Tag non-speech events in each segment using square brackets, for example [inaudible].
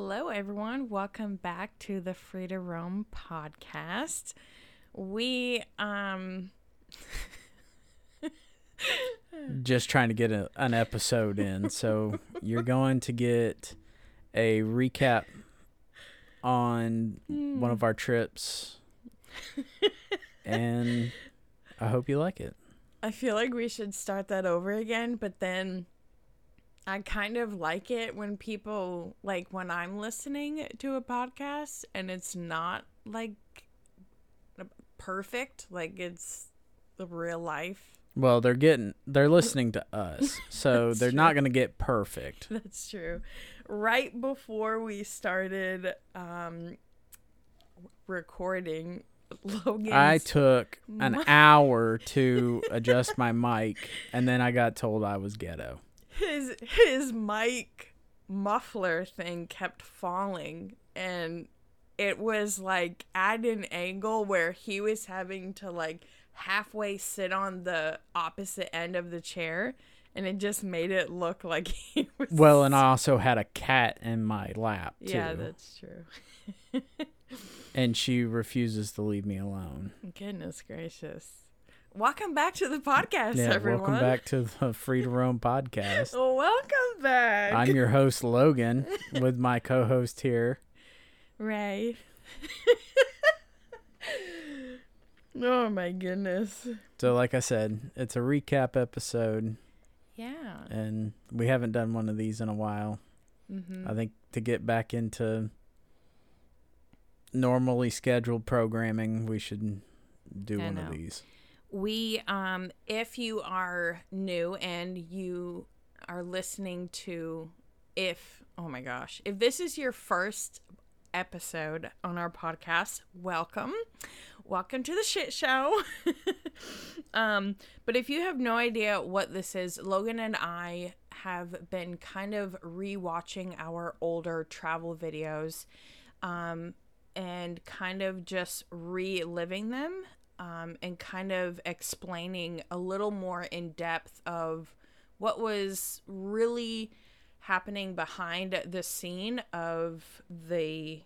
Hello, everyone. Welcome back to the Free to Roam podcast. We, um, [laughs] just trying to get a, an episode in. So you're going to get a recap on one of our trips. and I hope you like it. I feel like we should start that over again, but then I kind of like it when people, like, when I'm listening to a podcast and it's not like perfect, like it's the real life. Well, they're getting they're listening to [laughs] us. So they're true. not going to get perfect. That's true. Right before we started um recording Logan's I took an Mi- [laughs] hour to adjust my mic and then I got told I was ghetto. His his mic muffler thing kept falling and it was like at an angle where he was having to like halfway sit on the opposite end of the chair and it just made it look like [laughs] he was Well, and I also had a cat in my lap too. yeah that's true [laughs] and she refuses to leave me alone. Goodness gracious. Welcome back to the podcast, Yeah, everyone. welcome back to the Free to Roam podcast. [laughs] Welcome back. I'm your [laughs] host Logan with my co-host here. Ray. [laughs] oh my goodness. So like I said, it's a recap episode Yeah. and we haven't done one of these in a while. Mm-hmm. I think to get back into normally scheduled programming, we should do I one know. of these. We um if you are new and you are listening to if oh my gosh, if this is your first episode on our podcast, welcome. Welcome to the shit show. [laughs] um but if you have no idea what this is, Logan and I have been kind of rewatching our older travel videos um and kind of just reliving them um, and kind of explaining a little more in depth of what was really happening behind the scene of the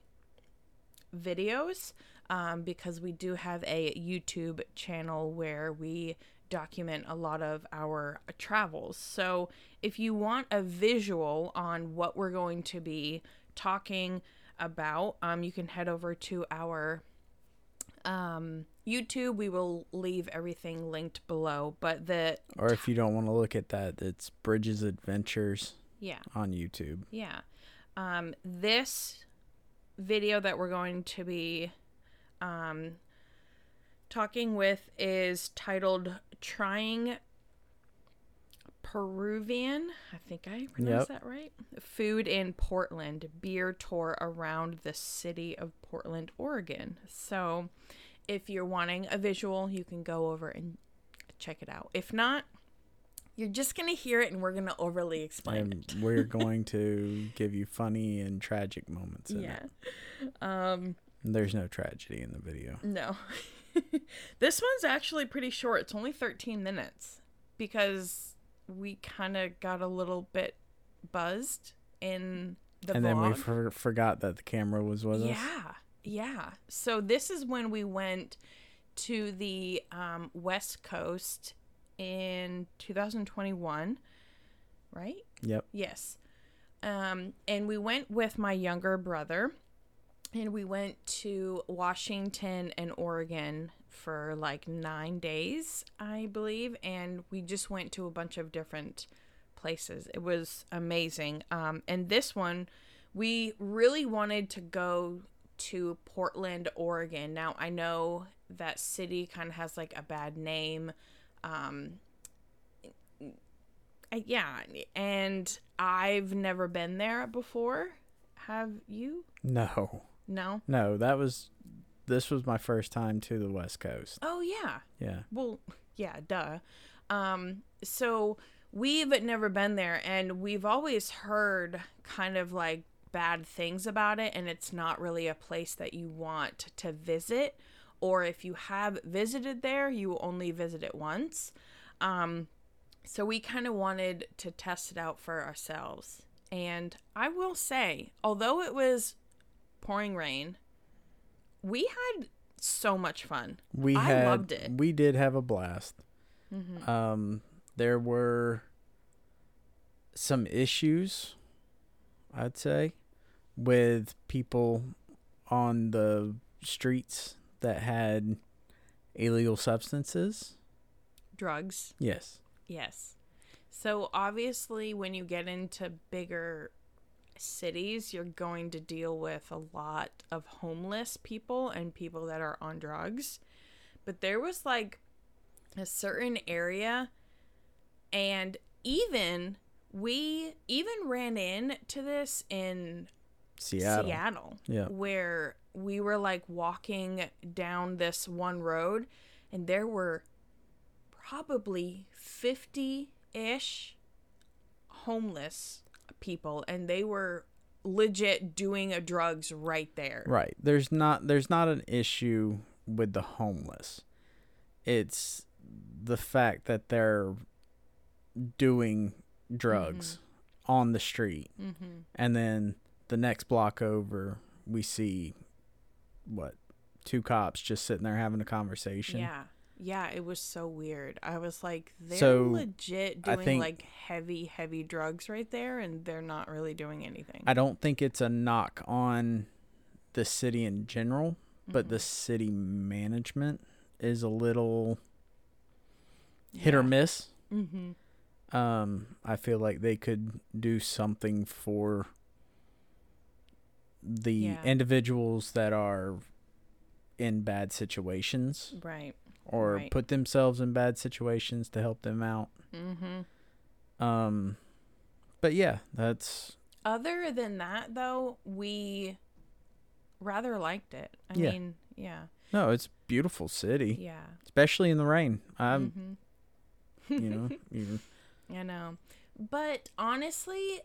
videos um, because we do have a YouTube channel where we document a lot of our travels. So if you want a visual on what we're going to be talking about, um, you can head over to our um, YouTube. We will leave everything linked below. But the Or if you don't want to look at that, it's Bridges Adventures yeah, on YouTube. yeah. Um, this video that we're going to be um, talking with is titled "Trying Peruvian." I think I pronounced that right. Food in Portland beer tour around the city of Portland, Oregon. So, if you're wanting a visual, you can go over and check it out. If not, you're just gonna hear it, and we're gonna overly explain it. And we're [laughs] going to give you funny and tragic moments in Yeah. it. Um, There's no tragedy in the video. no. [laughs] this one's actually pretty short. It's only 13 minutes because we kind of got a little bit buzzed in the and then we for- forgot that the camera was with us. yeah. Yeah. So this is when we went to the um, West Coast in 2021, right? Yep. Yes. Um, and we went with my younger brother, and we went to Washington and Oregon for like nine days, I believe. And we just went to a bunch of different places. It was amazing. Um, and this one, we really wanted to go to Portland, Oregon. Now, I know that city kind of has like a bad name. Um, yeah, and I've never been there before. Have you? No. No. No, that was this was my first time to the West Coast. Oh yeah. Yeah. Well, yeah, duh. Um, so we've never been there, and we've always heard kind of like bad things about it, and it's not really a place that you want to visit. Or if you have visited there, you only visit it once. Um, so we kind of wanted to test it out for ourselves. And I will say, although it was pouring rain, we had so much fun. We I had loved it. we did have a blast. Mm-hmm. Um, there were some issues, I'd say, with people on the streets that had illegal substances. Drugs. Yes. Yes. So obviously, when you get into bigger cities, you're going to deal with a lot of homeless people and people that are on drugs. But there was like a certain area, and even we even ran into this in Seattle. Seattle, Yeah. where we were like walking down this one road, and there were probably 50 ish homeless people, and they were legit doing a drugs right there. Right. There's not there's not an issue with the homeless. It's the fact that they're doing drugs on the street. Mm-hmm. And then the next block over we see what two cops just sitting there having a conversation. Yeah. Yeah, it was so weird. I was like, they're So, legit doing think- like heavy, heavy drugs right there, and they're not really doing anything. I don't think it's a knock on the city in general, but the city management is a little hit or miss. Mm-hmm. Um, I feel like they could do something for the Yeah. individuals that are in bad situations Right. or Right. put themselves in bad situations to help them out. Mm-hmm. Um, but yeah, that's Other than that, though, we rather liked it. I Yeah. mean, yeah, no, it's a beautiful city, yeah. especially in the rain. I'm, Mhm. you know, [laughs] I know. But honestly,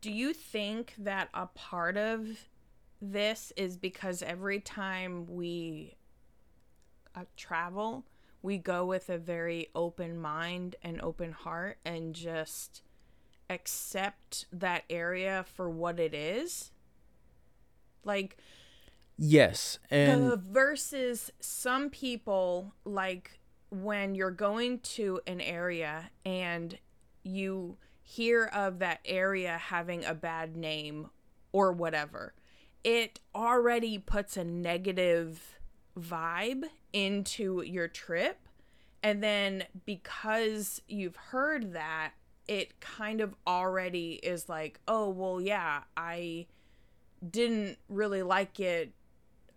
do you think that a part of this is because every time we uh, travel, we go with a very open mind and open heart and just accept that area for what it is? Like, yes, and the versus some people like when you're going to an area and you hear of that area having a bad name or whatever it already puts a negative vibe into your trip and then because you've heard that it kind of already is like oh well yeah i didn't really like it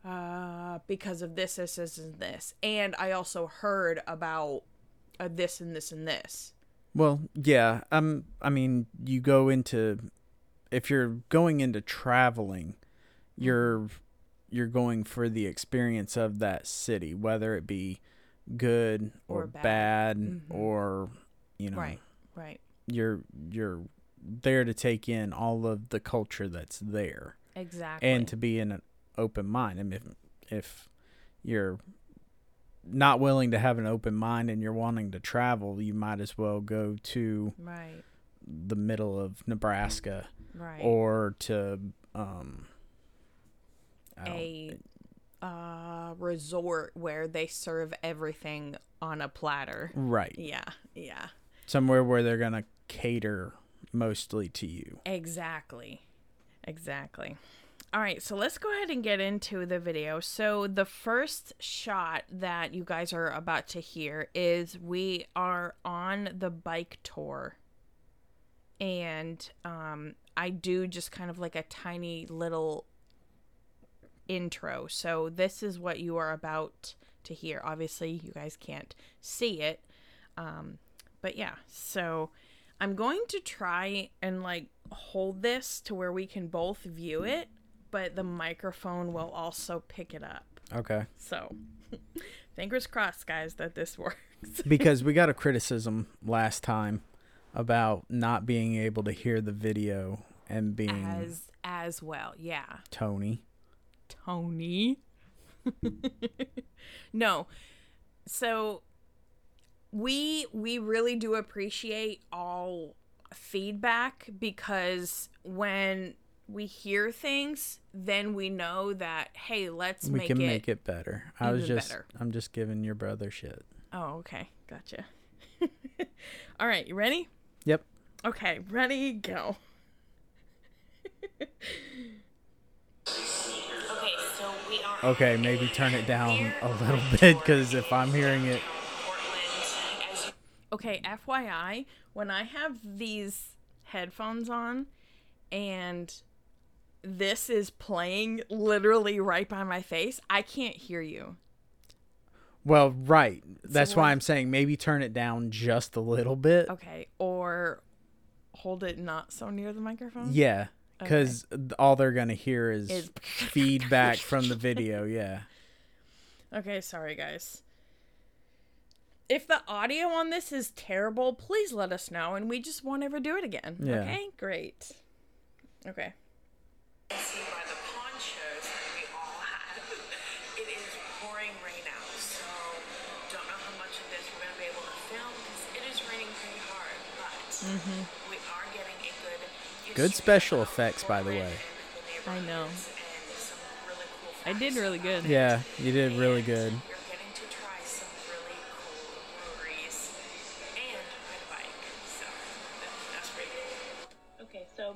uh, because of this, this, this, and this. And I also heard about uh, this and this and this. Well, yeah. Um, I mean, you go into if you're going into traveling, you're you're going for the experience of that city, whether it be good or, Or bad. bad, Mhm. or you know, Right, right. you're you're there to take in all of the culture that's there Exactly. and to be in an open mind. I mean, if, if you're not willing to have an open mind and you're wanting to travel, you might as well go to right, the middle of Nebraska right. or to um a uh, resort where they serve everything on a platter. right Yeah, yeah. somewhere where they're gonna cater mostly to you. Exactly. Exactly. All right, so let's go ahead and get into the video. So, the first shot that you guys are about to hear is we are on the bike tour. And um, I do just kind of like a tiny little intro. So, this is what you are about to hear. Obviously, you guys can't see it. Um, but yeah, so I'm going to try and like hold this to where we can both view it, but the microphone will also pick it up. Okay. So, [laughs] fingers crossed, guys, that this [laughs] works. because we got a criticism last time about not being able to hear the video and being As as well, yeah. Tony. Tony. [laughs] no. So we we really do appreciate all feedback because when we hear things, then we know that hey, let's we make can it. make it better. I was just better. I'm just giving your brother shit. Oh, okay, gotcha. [laughs] All right, you ready? Yep. Okay, ready, go. [laughs] okay, so we are. Okay, maybe turn it down a little bit because if I'm hearing it, Okay, FYI, when I have these headphones on and this is playing literally right by my face, I can't hear you. well, right. That's what- why I'm saying maybe turn it down just a little bit. Okay, or hold it not so near the microphone. Yeah, because all they're gonna hear is, Is- [laughs] feedback from the [laughs] video. Yeah. Okay, sorry guys. If the audio on this is terrible, please let us know and we just won't ever do it again. Yeah. Okay, great. Okay. See by the ponchos that we all have, it is pouring rain out. So don't know how much of this we're going to be able to film because it is raining pretty hard. But we are getting a good Mm-hmm. Good special effects, by the way. I know. And some really cool I did really good. Yeah, you did really good.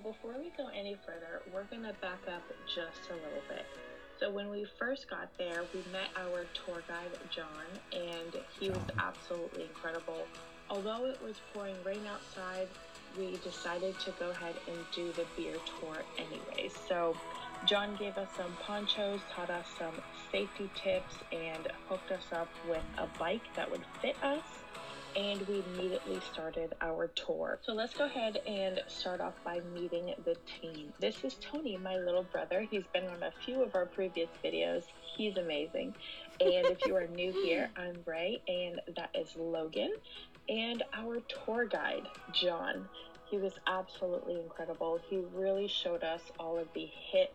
Before we go any further, we're gonna back up just a little bit. So when we first got there, we met our tour guide John, and he was absolutely incredible. Although it was pouring rain outside, we decided to go ahead and do the beer tour anyway. So John gave us some ponchos, taught us some safety tips, and hooked us up with a bike that would fit us and we immediately started our tour. So let's go ahead and start off by meeting the team. This is Tony, my little brother. He's been on a few of our previous videos. He's amazing. And if you are new here, [laughs] I'm Ray, and that is Logan. And our tour guide, John. He was absolutely incredible. He really showed us all of the hit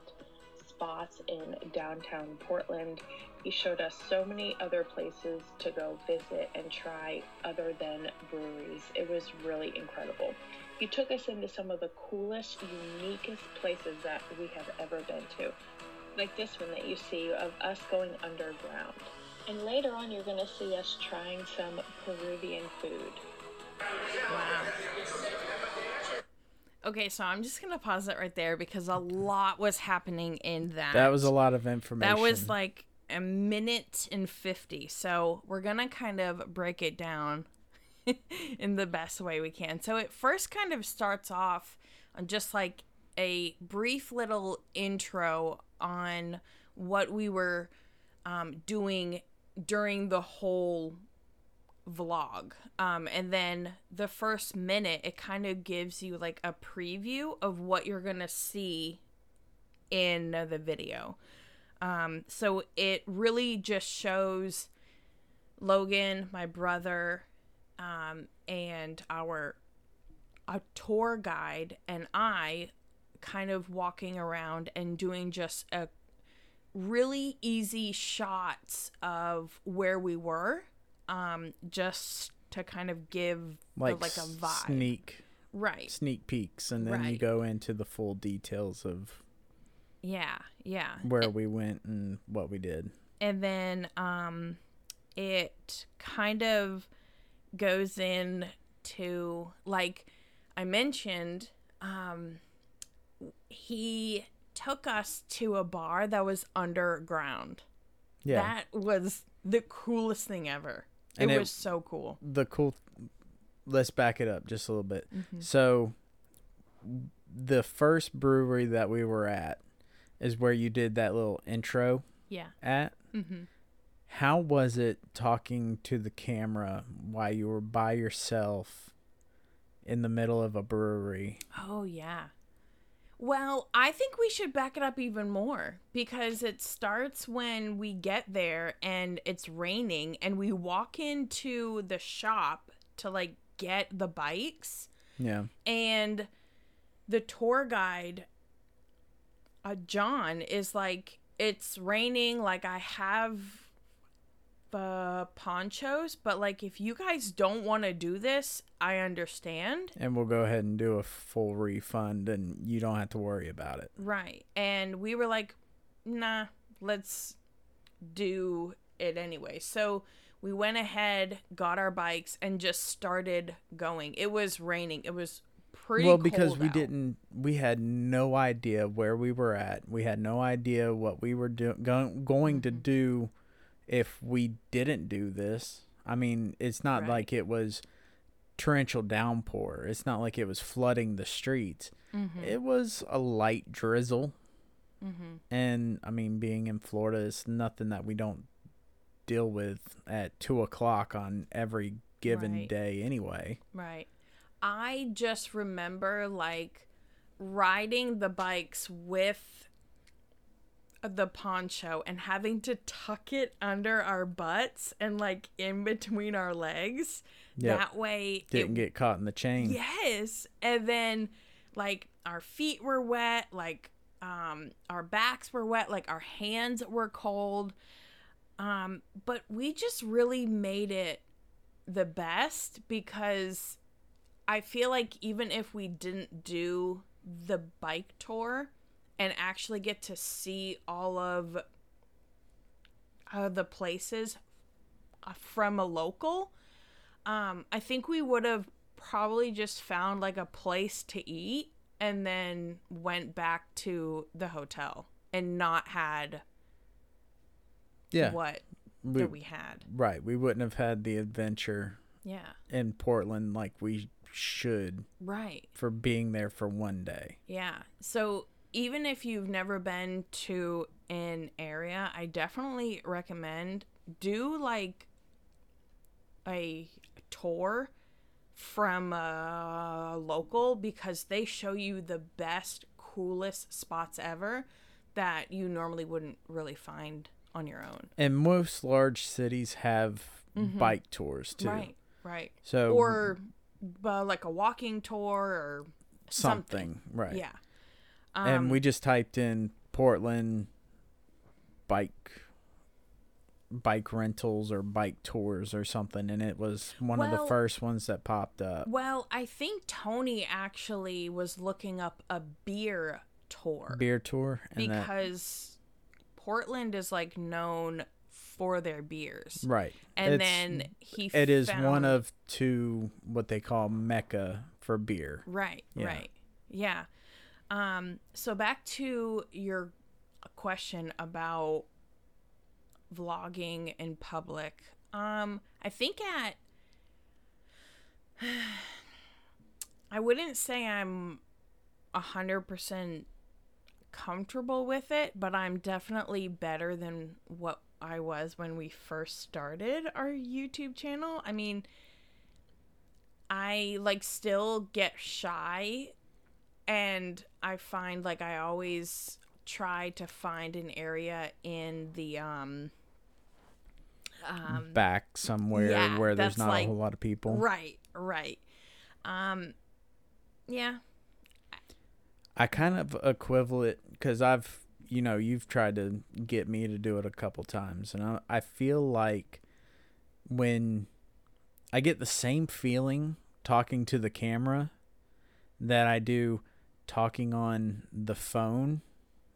spots in downtown Portland. He showed us so many other places to go visit and try other than breweries. It was really incredible. He took us into some of the coolest, uniquest places that we have ever been to, like this one that you see of us going underground. And later on, you're going to see us trying some Peruvian food. Wow. Okay, so I'm just gonna pause it right there because a lot was happening in that. That was a lot of information. That was like a minute and fifty. So we're gonna kind of break it down [laughs] in the best way we can. So it first kind of starts off on just like a brief little intro on what we were um, doing during the whole vlog. Um, and then the first minute, it kind of gives you like a preview of what you're going to see in the video. Um, so it really just shows Logan, my brother, um, and our a tour guide and I kind of walking around and doing just a really easy shots of where we were um just to kind of give the- like, like a vibe. sneak right. sneak peeks, and then you go into the full details of yeah yeah. where we went and what we did. and then um it kind of goes in to like i mentioned um he took us to a bar that was underground. Yeah, that was the coolest thing ever And it, it- was so cool the cool. Let's back it up just a little bit. Mm-hmm. So, the first brewery that we were at is where you did that little intro yeah at. mm-hmm. How was it talking to the camera while you were by yourself in the middle of a brewery? Oh, yeah. Well, I think we should back it up even more because it starts when we get there and it's raining and we walk into the shop to like get the bikes Yeah. and the tour guide uh, John is like it's raining like I have the ponchos, but like if you guys don't want to do this, I understand. And we'll go ahead and do a full refund and you don't have to worry about it. Right. And we were like, nah, let's do it anyway. So we went ahead, got our bikes, and just started going. It was raining. It was pretty well because we out. didn't we had no idea where we were at we had no idea what we were do- go- going to Mm-hmm. do if we didn't do this i mean it's not Right. like it was torrential downpour it's not like it was flooding the streets Mm-hmm. it was a light drizzle Mm-hmm. and i mean being in florida is nothing that we don't deal with at two o'clock on every given Right. day anyway Right. I just remember like riding the bikes with the poncho and having to tuck it under our butts and like in between our legs. Yep. That way didn't it get caught in the chain Yes. And then like our feet were wet, like um our backs were wet, like our hands were cold. Um but we just really made it the best because I feel like even if we didn't do the bike tour and actually get to see all of uh, the places uh, from a local, um, I think we would have probably just found like a place to eat and then went back to the hotel and not had yeah what we- that we had. Right. We wouldn't have had the adventure Yeah. in Portland like we should Right. for being there for one day. Yeah. So even if you've never been to an area, I definitely recommend do like a tour from a local because they show you the best, coolest spots ever that you normally wouldn't really find on your own. And most large cities have bike tours too. Mm-hmm. Right. Right. So Or uh, like a walking tour or something. Right. yeah. And we um, just typed in Portland bike bike rentals or bike tours or something and it was one of the first ones that popped up. Well, I think Tony actually was looking up a beer tour Beer tour and that because Portland is like known for their beers. right. And It's- then he it is one of two what they call mecca for beer. Right, Yeah. right. Yeah. Um so back to your question about vlogging in public. Um I think at [sighs] I wouldn't say I'm a hundred percent comfortable with it, but I'm definitely better than what I was when we first started our YouTube channel. I mean, I like still get shy and I find like I always try to find an area in the um um Back somewhere yeah, where there's not like- a whole lot of people. right, right. Um yeah. I kind of equivalent because I've, you know, you've tried to get me to do it a couple times, and I, I feel like when I get the same feeling talking to the camera that I do talking on the phone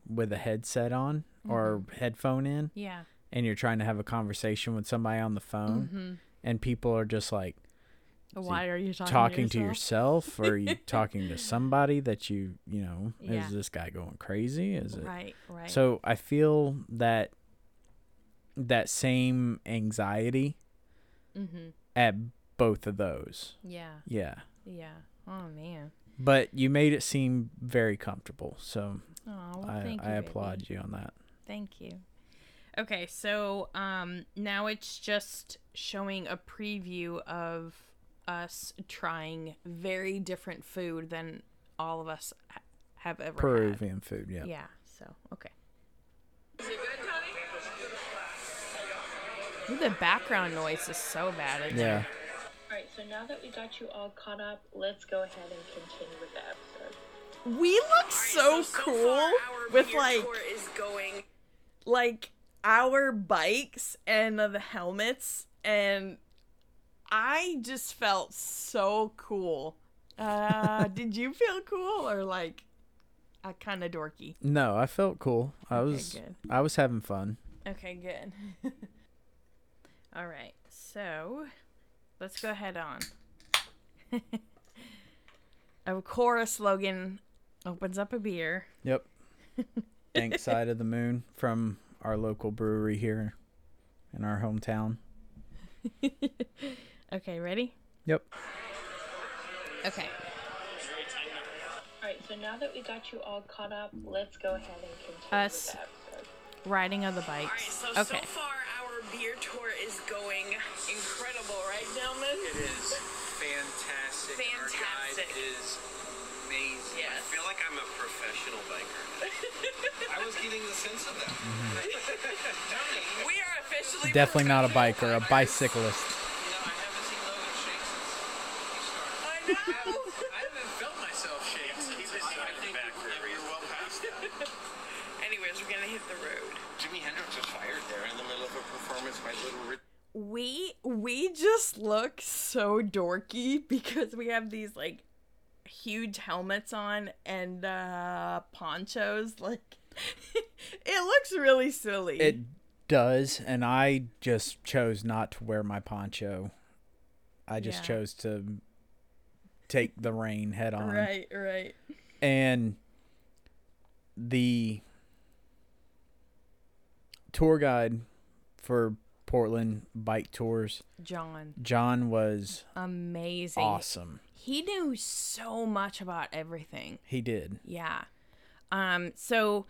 with a headset on or headphone in, Yeah. and you're trying to have a conversation with somebody on the phone, Mm-hmm. and people are just like Why are you talking, talking to to yourself? yourself, or are you [laughs] talking to somebody that you you know Yeah. is this guy going crazy is it Right, right. so i feel that that same anxiety mm-hmm. at both of those Yeah, yeah yeah. Oh man. But you made it seem very comfortable so Oh, well, i, thank you. I baby. applaud you on that Thank you. Okay, so um now it's just showing a preview of us trying very different food than all of us ha- have ever had. peruvian food yeah Yeah, so okay. Is it good, Tony? Ooh, the background noise is so bad. yeah there. All right, so now that we got you all caught up, let's go ahead and continue with the episode. We look so, so cool far, our with like tour is going like our bikes and the helmets and I just felt so cool. Uh [laughs] did you feel cool or like uh, kind of dorky? No, I felt cool. I Okay, was good. I was having fun. Okay, good. [laughs] All right. So, let's go ahead on. [laughs] of course, Logan opens up a beer. Yep. Dank [laughs] side of the moon from our local brewery here in our hometown. [laughs] Okay, ready? Yep. Okay. All right, so now that we got you all caught up, let's go ahead and continue Us. With the episode. Riding of the All right, bikes. so Okay. so far our beer tour is going incredible, right, gentlemen? It is fantastic. Fantastic. Our guide is amazing. Yes. I feel like I'm a professional biker. [laughs] I was getting the sense of that. [laughs] We are officially Definitely not a biker, a bicyclist. You know, I haven't seen Logan shake since I know. started. I haven't felt myself shake since [laughs] I think back for a yeah, we're well past that. Anyways, we're gonna hit the road. Jimi Hendrix was fired there in the middle of a performance by Little Richard. we we just look so dorky because we have these like huge helmets on and uh ponchos like [laughs] it looks really silly It does, and I just chose not to wear my poncho. I just Yeah. chose to take the rain head on. right right And the tour guide for Portland bike tours, john John was amazing awesome. he knew so much about everything He did. Yeah. Um so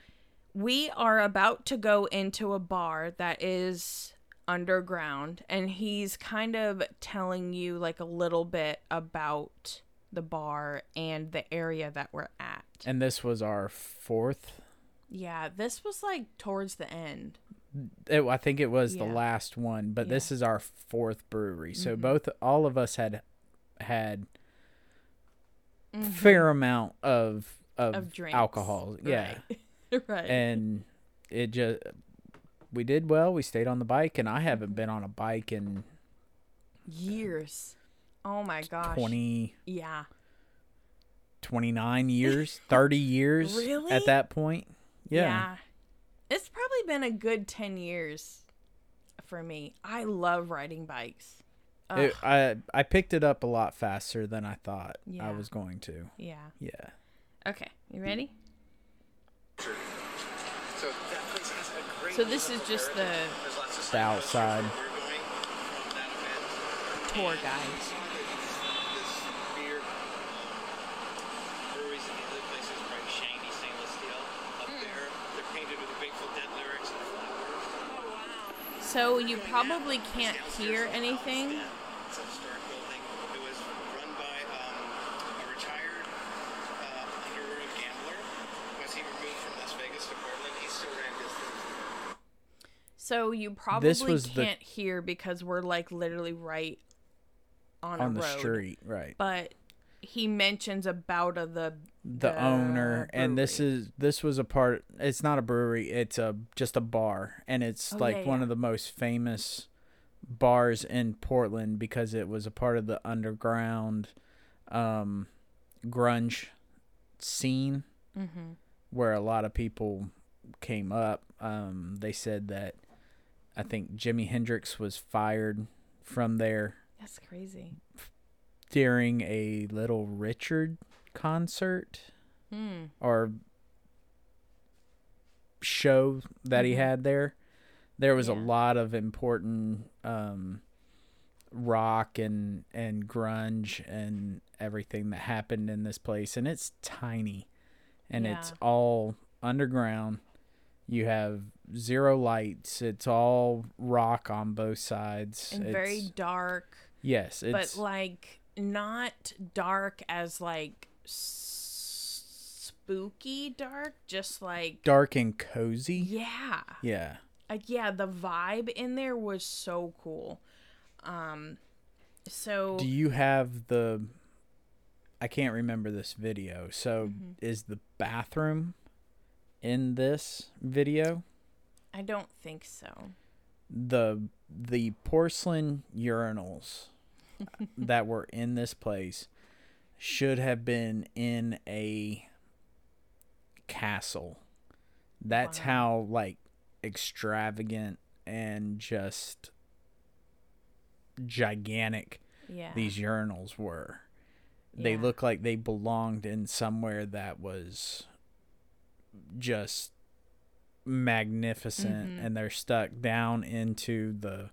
we are about to go into a bar that is underground and he's kind of telling you like a little bit about the bar and the area that we're at. And this was our fourth. Yeah, this was like towards the end. It, I think it was the last one, but this is our fourth brewery. So Mhm. both all of us had had fair amount of of, Mm-hmm. Of alcohol. Yeah. Right. [laughs] right. and it just we did well. We stayed on the bike, and I haven't been on a bike in years. Oh my gosh. 20, Yeah. 29 years, 30 years Really? at that point. Yeah. It's probably been a good 10 years for me. I love riding bikes. It, I I picked it up a lot faster than I thought Yeah. I was going to. yeah. Yeah. Okay, you ready? So that place has a great So this is just the There's lots of The outside. We're going from that event. tour guide. I saw that this beer breweries and the other places bright shiny stainless steel up Hmm. there. They're painted with the Bigfoot Dead lyrics and flowers. So you probably can't hear anything. It's a historic building. It was run by um, a retired uh, underworld gambler. Was he removed from Las Vegas to Portland? probably can't hear anything. So you probably was can't hear because we're like literally right on, On a the road. street, right. But he mentions about uh, the the the owner and this is this was a part it's not a brewery it's a just a bar and it's Oh, like yeah, one yeah. of the most famous bars in Portland because it was a part of the underground um grunge scene mm-hmm. where a lot of people came up um they said that I think Jimi Hendrix was fired from there That's crazy. During a Little Richard concert Hmm. or show that he Mhm. had there there was a lot of important um rock and and grunge and everything that happened in this place and it's tiny and it's all underground. You have zero lights. It's all rock on both sides. And it's, very dark, yes it's but like not dark as like spooky dark, just like dark and cozy yeah. yeah uh, yeah, the vibe in there was so cool. Um, so Do you have the? I can't remember this video. So Mm-hmm. is the bathroom in this video? I don't think so. the the porcelain urinals that were in this place should have been in a castle. That's Wow. how like extravagant and just gigantic Yeah. these urinals were. They Yeah. look like they belonged in somewhere that was just magnificent Mhm. and they're stuck down into the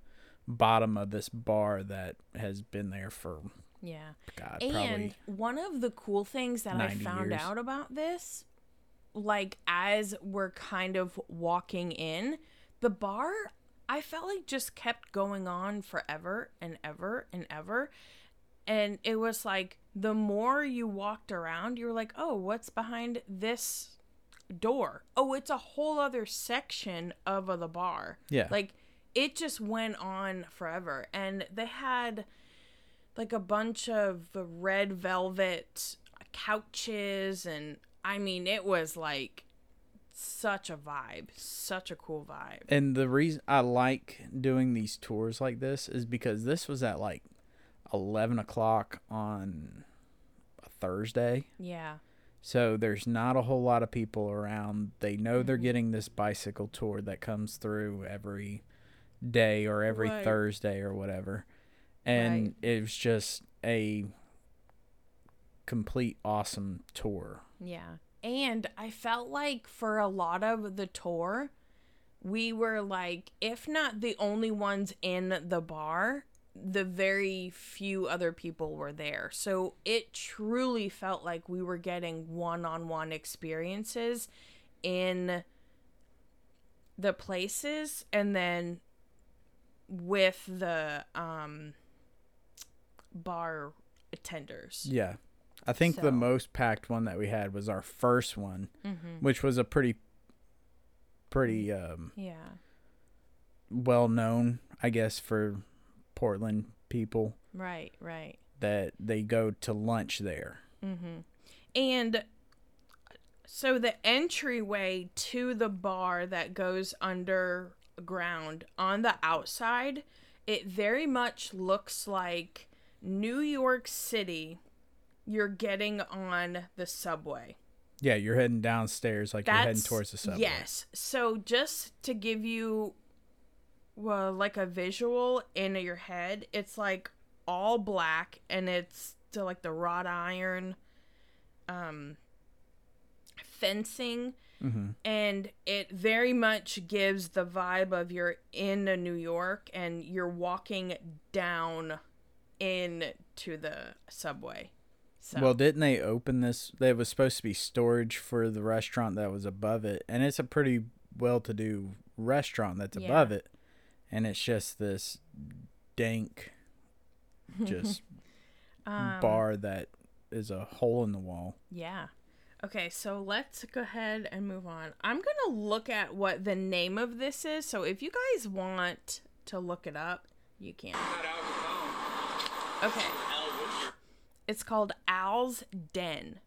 bottom of this bar that has been there for yeah. god And one of the cool things that I found years. out about this, like as we're kind of walking in, the bar, I felt like just kept going on forever and ever and ever. And it was like the more you walked around, you were like, oh, what's behind this door? Oh, it's a whole other section of the bar. Yeah. Like it just went on forever. And they had like a bunch of red velvet couches and I mean it was like such a vibe, such a cool vibe. and the reason i like doing these tours like this is because this was at like 11 o'clock on a thursday Yeah. So there's not a whole lot of people around. They know they're Mm-hmm. getting this bicycle tour that comes through every day or every Right. Thursday or whatever. And Right. it was just a complete awesome tour. Yeah. And I felt like for a lot of the tour, we were like, if not the only ones in the bar, the very few other people were there. So it truly felt like we were getting one on one experiences in the places and then with the um bar attenders. Yeah. I think So- the most packed one that we had was our first one, Mm-hmm. which was a pretty pretty um Yeah. well known, I guess, for Portland people Right, right. that they go to lunch there. Mm-hmm. And so the entryway to the bar that goes underground on the outside, it very much looks like New York City. You're getting on the subway. Yeah, you're heading downstairs like you're heading towards the subway. Yes. So just to give you well, like a visual in your head, it's like all black and it's to like the wrought iron um fencing Mm-hmm. and it very much gives the vibe of you're in New York and you're walking down into the subway. So Well, didn't they open this? There was supposed to be storage for the restaurant that was above it, and it's a pretty well-to-do restaurant that's Yeah. above it, and it's just this dank, [laughs] just um, bar that is a hole in the wall. Yeah. Okay, so let's go ahead and move on. I'm going to look at what the name of this is. So if you guys want to look it up, you can. Okay. It's called Al's Den.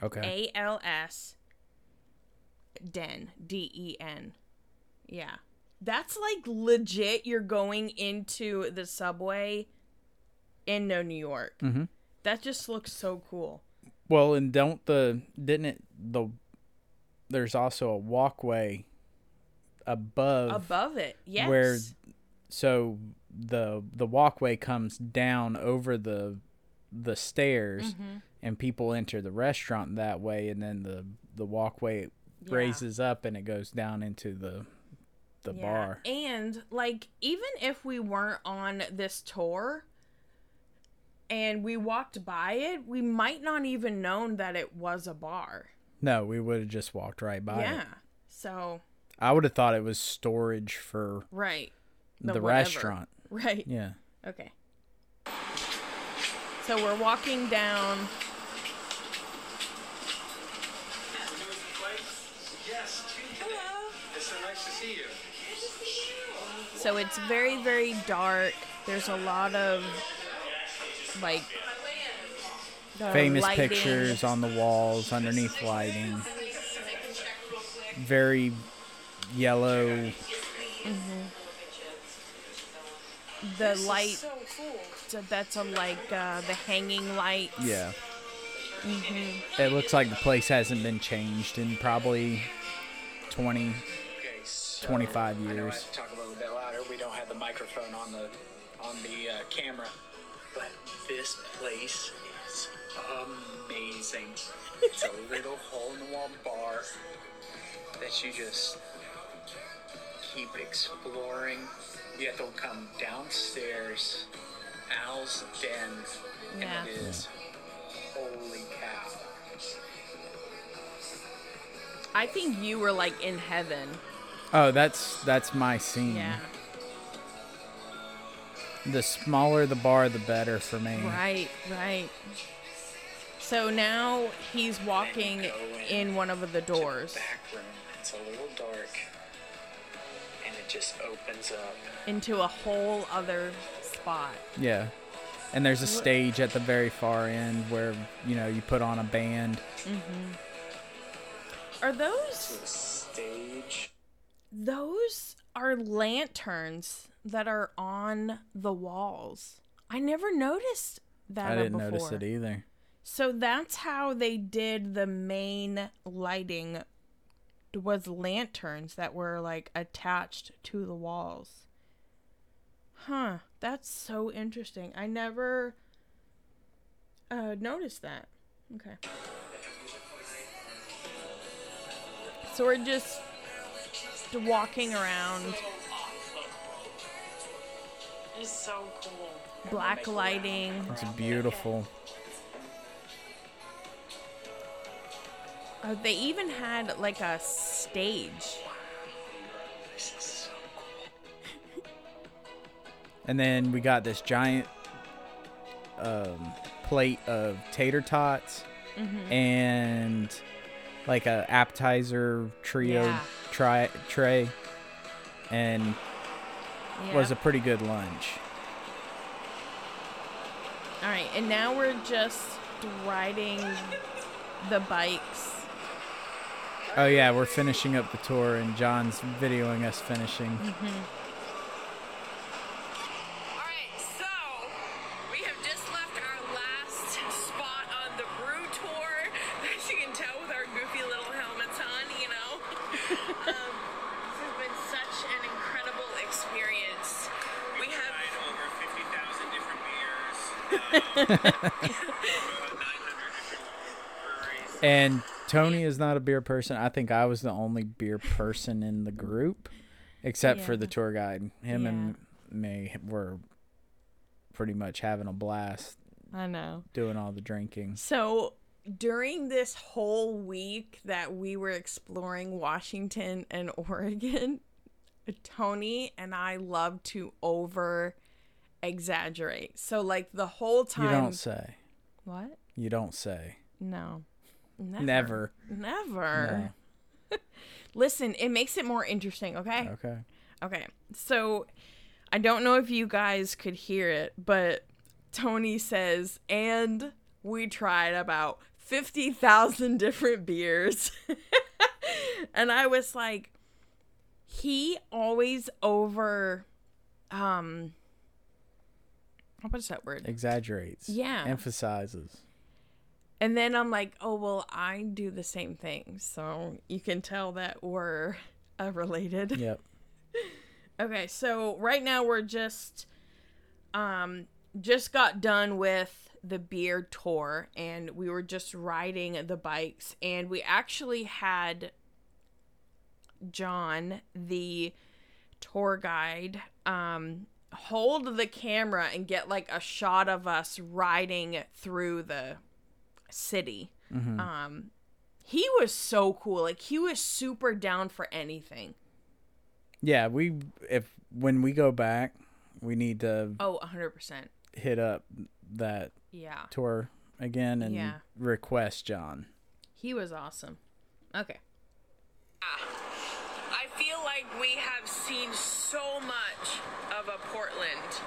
Okay. A L S Den. D E N. Yeah. That's like legit. You're going into the subway in no New York. mm-hmm. That just looks so cool. Well, and don't the didn't it the there's also a walkway above Above it. Yes. where so the the walkway comes down over the the stairs Mhm. and people enter the restaurant that way and then the the walkway Yeah. raises up and it goes down into the the Yeah. bar And like even if we weren't on this tour and we walked by it, we might not even known that it was a bar. no we would have just walked right by yeah. it So, i would have thought it was storage for right. the, The restaurant Right. yeah Okay. So we're walking down. Yes. Hello. It's so nice to see you. So it's very, very dark. There's a lot of like famous lighting. pictures on the walls underneath lighting very yellow. Mhm. The light so that's a like uh, the hanging lights. Yeah. Mhm. It looks like the place hasn't been changed in probably 20. Okay, so 25 I know I years. have to talk a little bit louder. We don't have the microphone on the on the uh, camera, but this place is amazing. It's a [laughs] little hole in the wall bar that you just keep exploring. You have to come downstairs, Al's den, and Yeah. it is holy cow. I think you were like in heaven. Oh, that's that's my scene. Yeah. The smaller the bar, the better for me. Right, right. So now he's walking go in one of the doors Back room. It's a little dark, and it just opens up. into a whole other spot. Yeah. And there's a stage at the very far end where, you know, you put on a band. Mm-hmm. Are those The stage. those are lanterns that are on the walls? I never noticed that I didn't before. notice it either. So that's how they did the main lighting was lanterns that were like attached to the walls. Huh, that's so interesting. I never uh noticed that. Okay. So we're just walking around It's so cool. black lighting. It's beautiful. Oh, they even had like a stage. This is so cool. And then we got this giant um, plate of tater tots Mm-hmm. and like a appetizer trio Yeah. tri- tray and Yeah. was a pretty good lunch. All right, and now we're just riding the bikes. Oh yeah, we're finishing up the tour and John's videoing us finishing. Alright, And Tony is not a beer person. I think I was the only beer person in the group, except for the tour guide. Him Yeah. and me were pretty much having a blast I know. doing all the drinking. So during this whole week that we were exploring Washington and [laughs] Oregon, Tony and I love to over exaggerate. So like the whole time You don't say. What? You don't say. No. Never. Never. Never. [laughs] Listen, it makes it more interesting, okay? Okay. Okay. So I don't know if you guys could hear it, but Tony says, and we tried about 50,000 [laughs] different beers. [laughs] and I was like, he always over, um, what's that word? Exaggerates. Yeah. Emphasizes. And then I'm like, oh, well, I do the same thing. So you can tell that we're uh, related. Yep. [laughs] Okay, so right now we're just um just got done with the beer tour and we were just riding the bikes and we actually had John, the tour guide, um hold the camera and get like a shot of us riding through the city. Um he was so cool. Like he was super down for anything. Yeah, we if when we go back, we need to Oh, 100%. hit up that Yeah. tour again and Yeah. request John. He was awesome. Okay. I feel like we have seen so much of a Portland.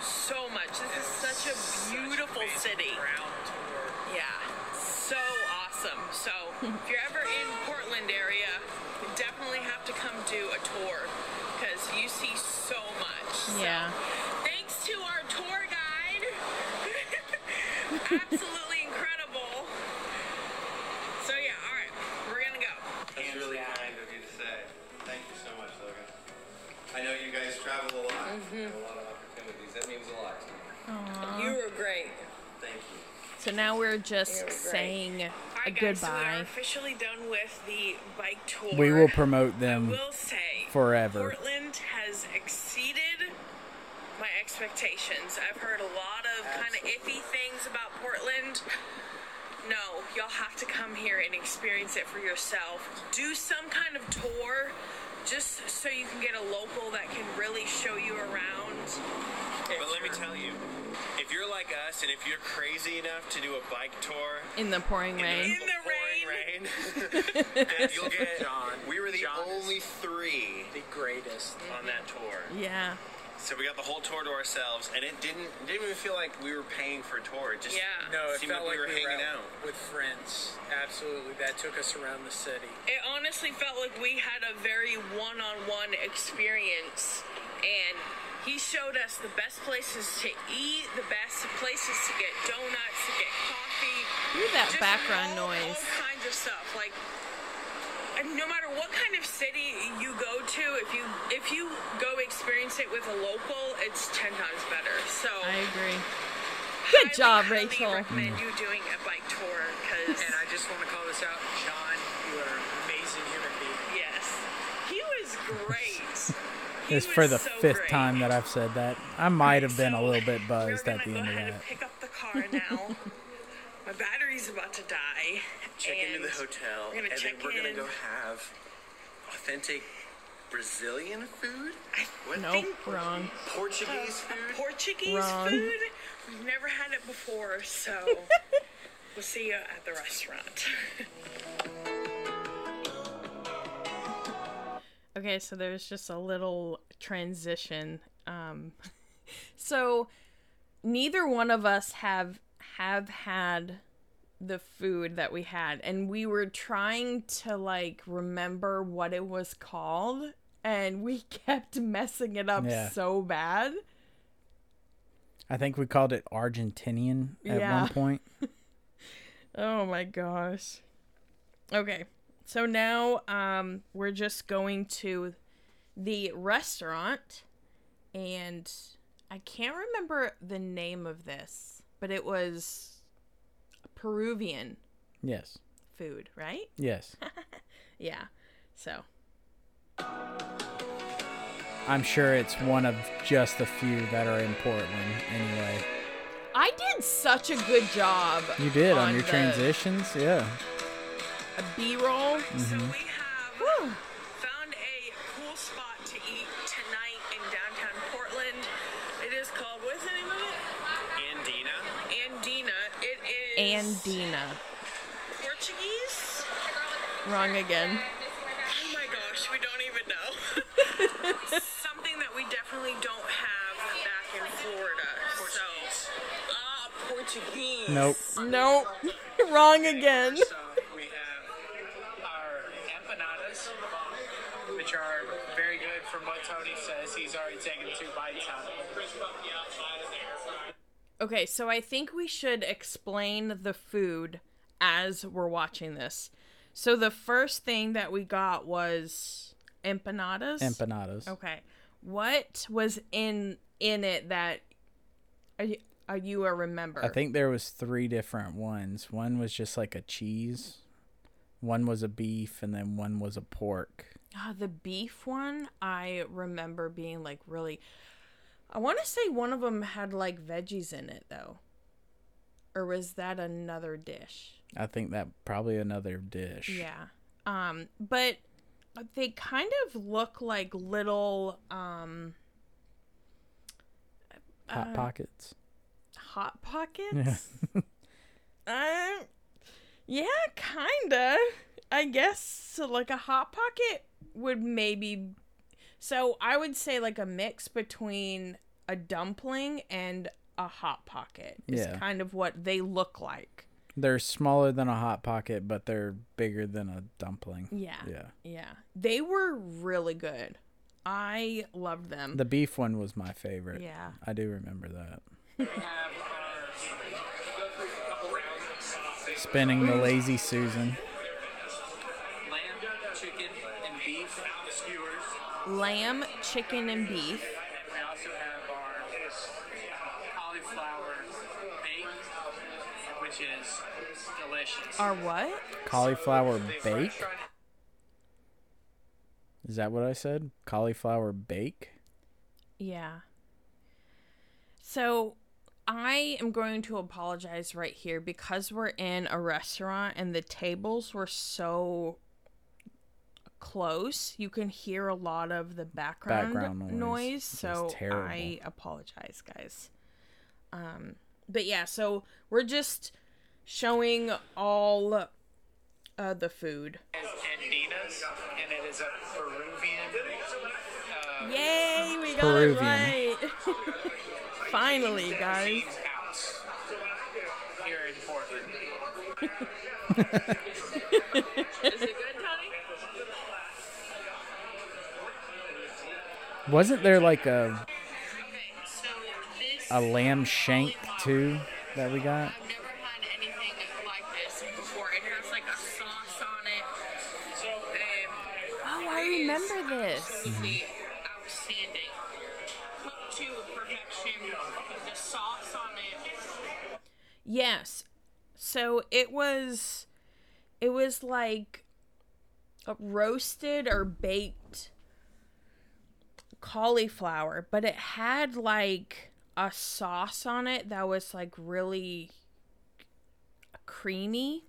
So much. This is such a beautiful city. Yeah. So awesome. So if you're ever in Portland area, you definitely have to come do a tour because you see so much. So, Yeah. Thanks to our tour guide. [laughs] Absolutely incredible. So yeah, all right, we're gonna go. That's really kind of you to say. Thank you so much, Logan. I know you guys travel a lot. Mm-hmm. You have a lot of opportunities. That means a lot to me. You were great. Thank you. So now we're just You're great. saying All a right, guys, so we are officially done with the bike tour. We will promote them. will say forever. Portland has exceeded my expectations. I've heard a lot of kind of iffy things about Portland. No, y'all have to come here and experience it for yourself. Do some kind of tour just so you can get a local that can really show you around. But let me tell you, if you're like us and if you're crazy enough to do a bike tour In the pouring rain. In the pouring rain. rain, [laughs] then you'll get. John, we were the John only three The greatest. on that tour. Yeah. So we got the whole tour to ourselves, and it didn't it didn't even feel like we were paying for a tour. It just Yeah. No, it seemed felt like we were hanging out out. with friends. Absolutely, that took us around the city. it honestly felt like we had a very one-on-one experience and he showed us the best places to eat the best places to get donuts to get coffee Look at that just background all, noise. all kinds of stuff like and no matter what kind of city you go to if you if you go experience it with a local it's 10 times better so I agree. Good highly, job, highly Rachel. recommend you doing a bike tour because And I just want to call this out, John. You are an amazing human being. yes he was great [laughs] He It's for the so fifth great. time that I've said that. I might have been a little bit buzzed at the end of that. and pick up the car now. [laughs] My battery's about to die. check into the hotel, we're gonna and check then we're gonna go have authentic Brazilian food. What? Nope, think- wrong. Portuguese food. Portuguese Wrong. food. We've never had it before, so [laughs] we'll see you at the restaurant. [laughs] Okay, so there's just a little transition. Um, [laughs] so neither one of us have have had the food that we had, and we were trying to like remember what it was called, and we [laughs] kept messing it up Yeah. so bad. I think we called it Argentinian at Yeah. one [laughs] point. Oh my gosh. Okay. So now um we're just going to the restaurant and I can't remember the name of this, but it was Peruvian Yes. food, right? Yes. [laughs] Yeah. So, I'm sure it's one of just the few that are in Portland anyway. I did such a good job. You did on, On your the- transitions? Yeah. A B-roll. Mm-hmm. we have Woo. found a cool spot to eat tonight in downtown Portland. It is called what's the name of it? Andina. Andina. It is Andina. Portuguese. Wrong again. Oh my gosh, we don't even know. [laughs] Something that we definitely don't have back in Florida. So, ah, Portuguese. Nope. Nope. [laughs] Wrong again. So we have our empanadas, which are very good from what Tony says. He's already taken two bites out of them. Okay, so I think we should explain the food as we're watching this. So the first thing that we got was empanadas. Empanadas. Okay. What was in in it that are you, are you a remember? I think there was three different ones. One was just like a cheese. One was a beef and then one was a pork. Ah, the beef one, I remember being like really. I want to say one of them had like veggies in it though. Or was that another dish? I think that probably another dish. Yeah. Um, but they kind of look like little um Hot Uh, pockets. hot pockets. Yeah. [laughs] uh, yeah, kinda. I guess so like a hot pocket would maybe. So I would say like a mix between a dumpling and a hot pocket is Yeah. kind of what they look like. They're smaller than a hot pocket, but they're bigger than a dumpling. Yeah. Yeah. Yeah. They were really good. I loved them. The beef one was my favorite. yeah. I do remember that. We have our go through a couple rounds of sauce. Spinning the lazy Susan. Lamb, chicken, and beef skewers. Lamb, chicken, and beef. Delicious. Our what? Cauliflower They first bake. tried Is that what I said? Cauliflower bake? Yeah. So I am going to apologize right here because we're in a restaurant and the tables were so close. You can hear a lot of the background, Background noise, noise. So terrible. I apologize, guys. Um, but yeah, so we're just showing all uh, the food. is Andinas, and it is a Peruvian. Uh, Yay, we got Peruvian. it right. [laughs] Finally, guys. James House here in Portland. Is it good, Tony? Wasn't there like a Okay, so this. a lamb shank too that we got? Remember this. absolutely outstanding. Cooked to perfection. The sauce on it. Yes. So it was it was like a roasted or baked cauliflower, but it had like a sauce on it that was like really creamy.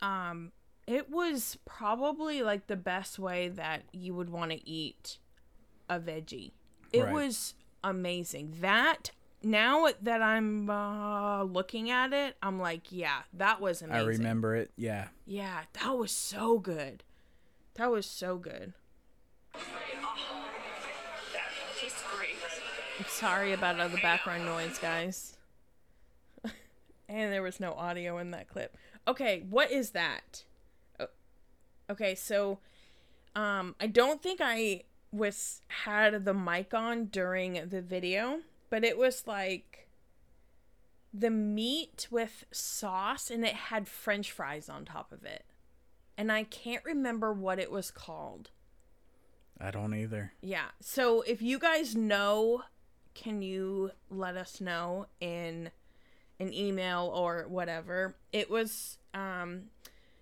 Um it was probably like the best way that you would want to eat a veggie. It Right. was amazing. That now that I'm uh, looking at it, I'm like, yeah, that was amazing. I remember it. Yeah. Yeah, that was so good. That was so good. I'm sorry about all the background noise, guys. [laughs] and there was no audio in that clip. Okay, what is that? Okay, so um I don't think I was had the mic on during the video, but it was like the meat with sauce and it had french fries on top of it. And I can't remember what it was called. I don't either. Yeah. So if you guys know, can you let us know in an email or whatever? It was um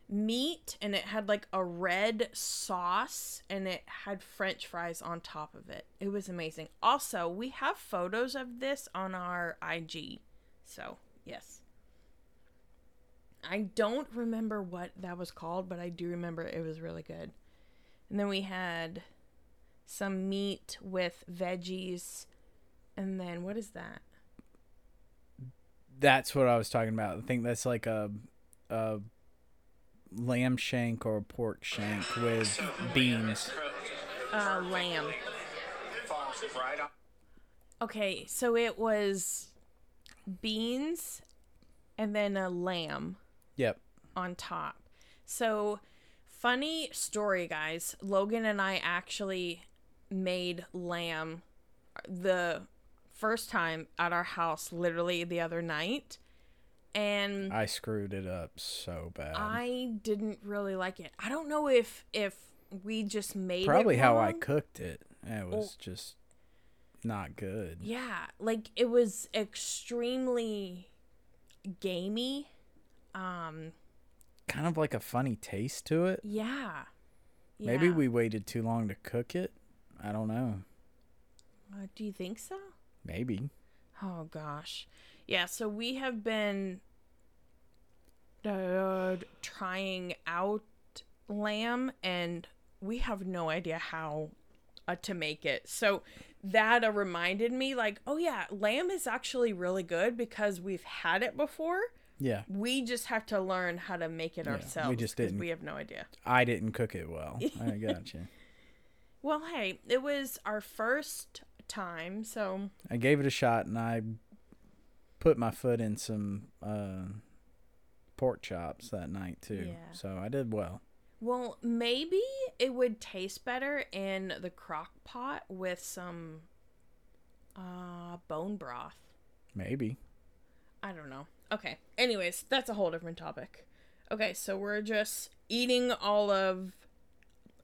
meat and it had like a red sauce and it had french fries on top of it. It was amazing. Also, we have photos of this on our IG. So, yes. I don't remember what that was called, but I do remember it was really good. And then we had some meat with veggies. And then what is that? That's what I was talking about. I think that's like a a lamb shank or a pork shank with beans. Uh, lamb. Falls right on. Okay, so it was beans and then a lamb Yep. on top. So, funny story, guys. Logan and I actually made lamb the first time at our house literally the other night. And I screwed it up so bad. I didn't really like it. I don't know if if we just made Probably how I cooked it. It was just not good. Yeah, like it was extremely gamey. Um, Kind of like a funny taste to it. yeah. Maybe we waited too long to cook it. I don't know. Uh, do you think so? Maybe. Oh gosh. Yeah, so we have been uh, trying out lamb and we have no idea how uh, to make it. So that uh, reminded me like, oh yeah, lamb is actually really good because we've had it before. Yeah. We just have to learn how to make it ourselves. we just didn't. We have no idea. I didn't cook it well. I [laughs] got you. Well, hey, it was our first time, so I gave it a shot and I put my foot in some uh pork chops that night too. Yeah. So I did well. Well, maybe it would taste better in the crock pot with some uh bone broth. Maybe. I don't know. Okay. Anyways, that's a whole different topic. Okay, so we're just eating all of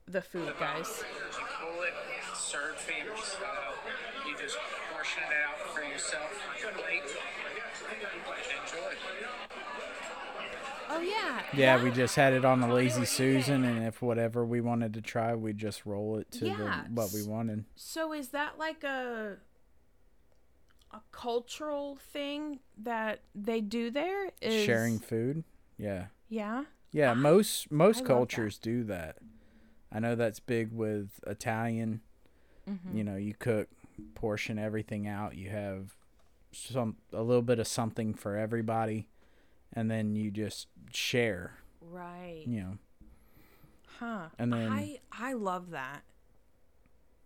the food, guys. You pull it, serve family. You just portion it out for yourself on Oh yeah. Yeah, we just had it on the lazy susan, and if whatever we wanted to try, we just roll it to Yeah. the, what we wanted. So is that like a a cultural thing that they do there? Is Sharing food. Yeah. Yeah. Yeah, most most I love that. cultures do that. I know that's big with Italian. Mm-hmm. You know, you cook, portion everything out. You have some a little bit of something for everybody, and then you just share. Right. You know, Huh. And then- I I love that.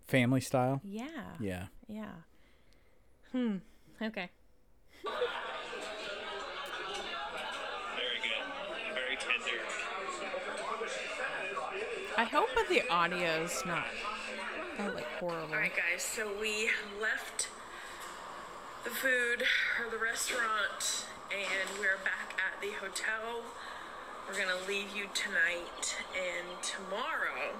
family style. Yeah. Yeah. Yeah. Hmm. Okay. Very good. Very tender. I hope that the audio's not not like horrible. Alright, guys, so we left the food or the restaurant and we're back at the hotel. We're gonna leave you tonight, and tomorrow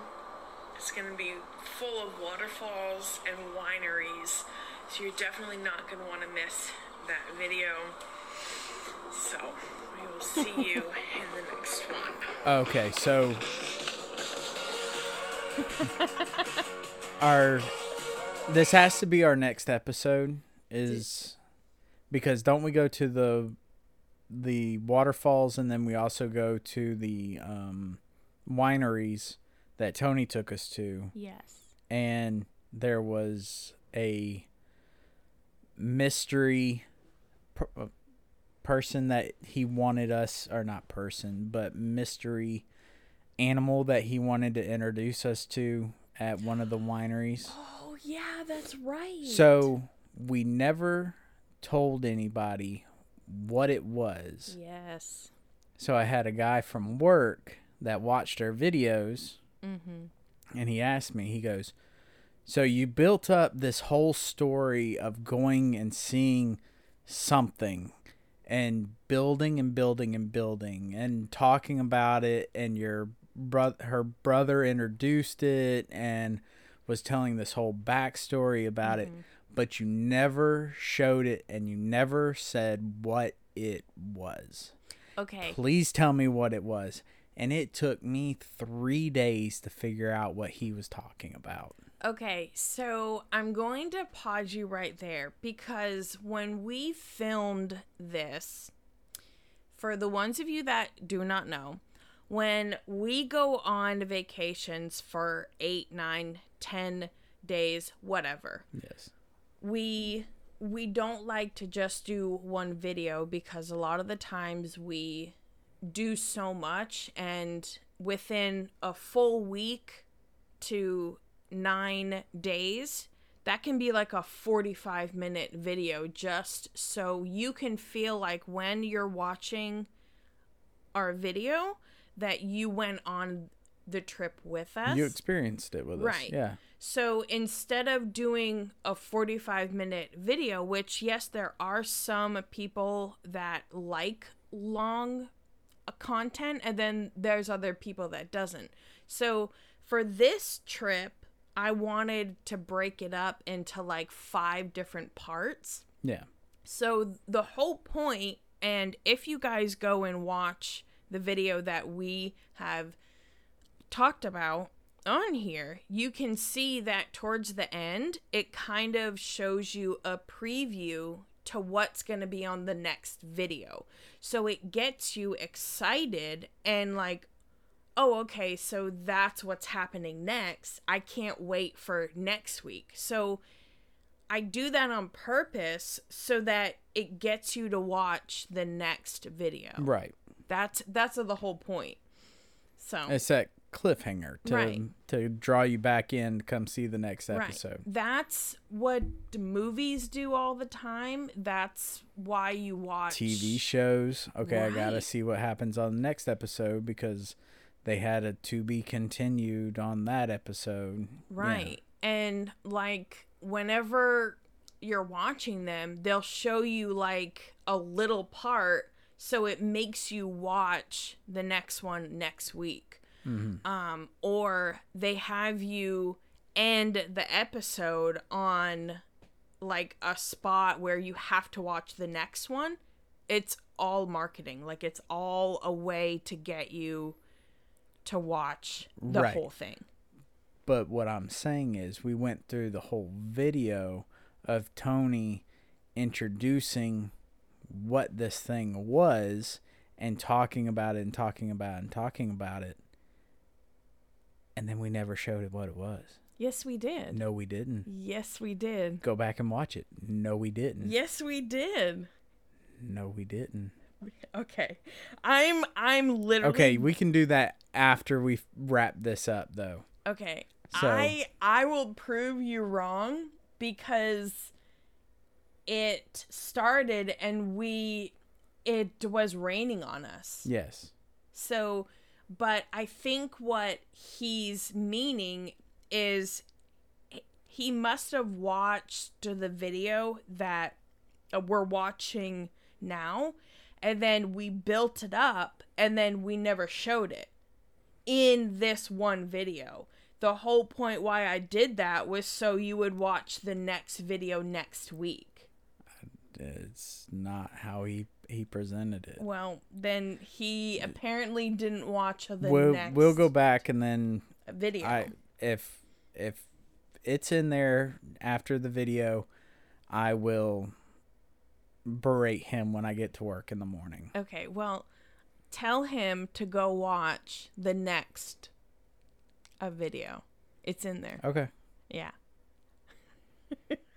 it's gonna be full of waterfalls and wineries. So you're definitely not gonna wanna miss that video. So we will see [laughs] you in the next one. Okay, so [laughs] our this has to be our next episode is because don't we go to the the waterfalls and then we also go to the um wineries that Tony took us to Yes. and there was a mystery per- uh, person that he wanted us or not person but mystery animal that he wanted to introduce us to at one of the wineries Oh yeah, that's right. so we never told anybody what it was. Yes. so i had a guy from work that watched our videos mm-hmm. and he asked me he goes so you built up this whole story of going and seeing something and building and building and building and talking about it and your brother her brother introduced it and was telling this whole backstory about it mm-hmm. But you never showed it and you never said what it was. Okay. please tell me what it was. And it took me three days to figure out what he was talking about. Okay, so I'm going to pause you right there because when we filmed this, for the ones of you that do not know, when we go on vacations for eight, nine, ten days, whatever, yes we we don't like to just do one video because a lot of the times we do so much and within a full week to 9 days that can be like a 45 minute video just so you can feel like when you're watching our video that you went on the trip with us. you experienced it with us. Right. yeah so instead of doing a 45 minute video, which, yes, there are some people that like long content, and then there's other people that doesn't. So for this trip, I wanted to break it up into like five different parts. yeah So the whole point, and if you guys go and watch the video that we have talked about on here, you can see that towards the end, it kind of shows you a preview to what's going to be on the next video. So it gets you excited and like, oh, okay, so that's what's happening next. I can't wait for next week. So I do that on purpose so that it gets you to watch the next video. right That's that's the whole point. So it's that cliffhanger to Right. to draw you back in to come see the next episode. Right. That's what movies do all the time. That's why you watch TV shows. Okay, I gotta see what happens on the next episode because they had a to be continued on that episode. Yeah. Right. And like whenever you're watching them, they'll show you like a little part so it makes you watch the next one next week. Um or they have you end the episode on like a spot where you have to watch the next one. It's all marketing. Like it's all a way to get you to watch the Right. whole thing. But what I'm saying is, we went through the whole video of Tony introducing what this thing was and talking about it and talking about it and talking about it. And then we never showed it what it was. Yes, we did. No, we didn't. Yes, we did. Go back and watch it. No, we didn't. Yes, we did. No, we didn't. Okay. I'm I'm literally Okay, we can do that after we wrap this up, though. Okay. So- I I will prove you wrong because it started and we it was raining on us. Yes. So, but I think what he's meaning is he must have watched the video that uh, we're watching now, and then we built it up, and then we never showed it in this one video. The whole point why I did that was so you would watch the next video next week. It's not how he he presented it. Well, then he apparently didn't watch the we'll next we'll go back and then video. I if if it's in there after the video, I will berate him when I get to work in the morning. Okay, well, tell him to go watch the next a video. It's in there. Okay. Yeah. [laughs]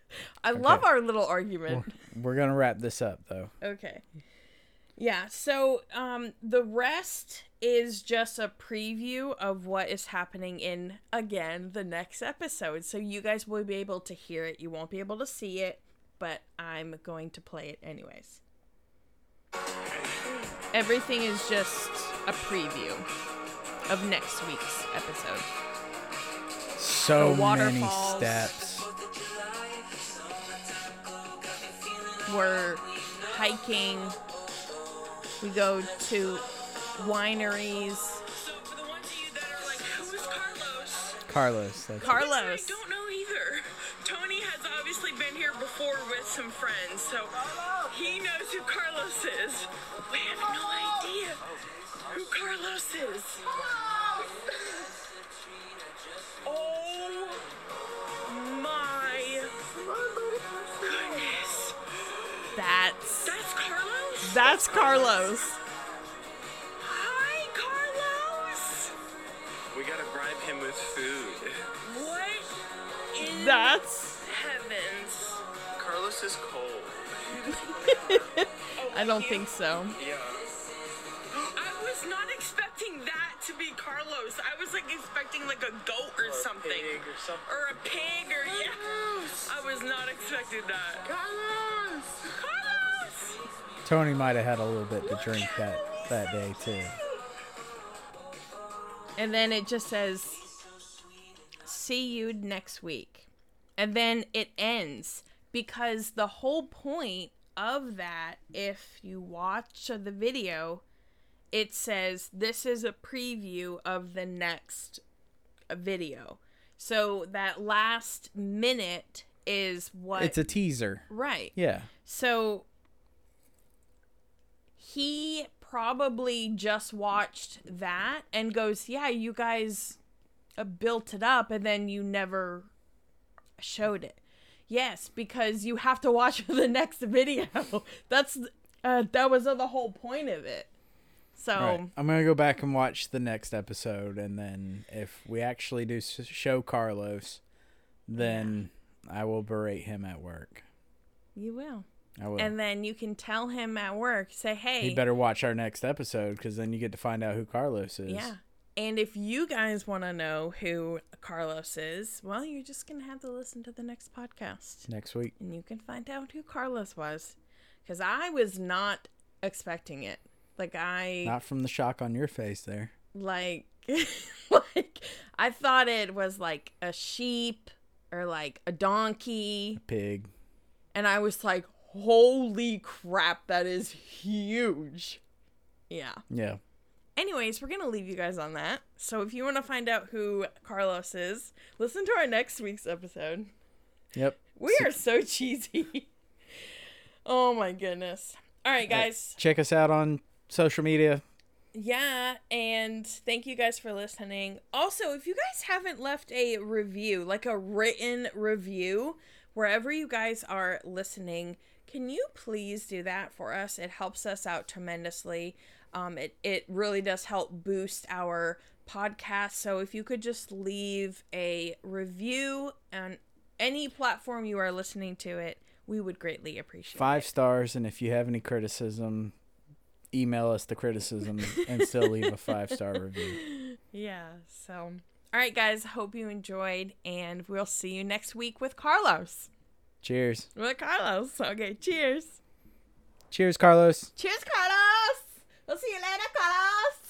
I love our little argument. We're gonna wrap this up though. Okay. Yeah, so um the rest is just a preview of what is happening in again the next episode. So you guys will be able to hear it. You won't be able to see it, but I'm going to play it anyways. Everything is just a preview of next week's episode. So many steps. We're hiking. We go to wineries. So for the ones of you that are like, who is Carlos? Carlos. That's Carlos. I don't know either. Tony has obviously been here before with some friends, so he knows who Carlos is. We have no idea who Carlos is. That's Carlos. Hi, Carlos! We gotta bribe him with food. What in That's heavens? Carlos is cold. [laughs] I don't think so. Yeah. I was not expecting that to be Carlos. I was like expecting like a goat or, something. or something. Or a pig or yeah. I was not expecting that. Carlos! Carlos! Tony might have had a little bit to drink that that day too. And then it just says see you next week. And then it ends because the whole point of that if you watch the video it says this is a preview of the next video. So that last minute is what It's a teaser. right. Yeah. So he probably just watched that and goes, "Yeah, you guys uh, built it up and then you never showed it." Yes, because you have to watch [laughs] the next video. [laughs] That's uh, that was the whole point of it. So right. I'm gonna go back and watch the next episode, and then if we actually do show Carlos, then I will berate him at work. you will. I will. And then you can tell him at work, say, "Hey, he better watch our next episode because then you get to find out who Carlos is. Yeah. And if you guys want to know who Carlos is, well, you're just going to have to listen to the next podcast Next week. and you can find out who Carlos was. Because I was not expecting it. Like, I. Not from the shock on your face there. like [laughs] like I thought it was like a sheep or like a donkey Pig. and I was like holy crap that is huge. Yeah. Yeah. Anyways, we're going to leave you guys on that. So if you want to find out who Carlos is, listen to our next week's episode. Yep. We are so cheesy. [laughs] oh my goodness. All right, guys. Check us out on social media. Yeah, and thank you guys for listening. Also, if you guys haven't left a review, like a written review, wherever you guys are listening, can you please do that for us? It helps us out tremendously. Um, it, it really does help boost our podcast. So if you could just leave a review on any platform you are listening to it, we would greatly appreciate Five it. stars. And if you have any criticism, email us the criticism and still leave a five star review. [laughs] Yeah, so all right guys, hope you enjoyed and we'll see you next week with Carlos. Cheers. With Carlos. Okay, cheers. Cheers, Carlos. Cheers, Carlos. We'll see you later, Carlos.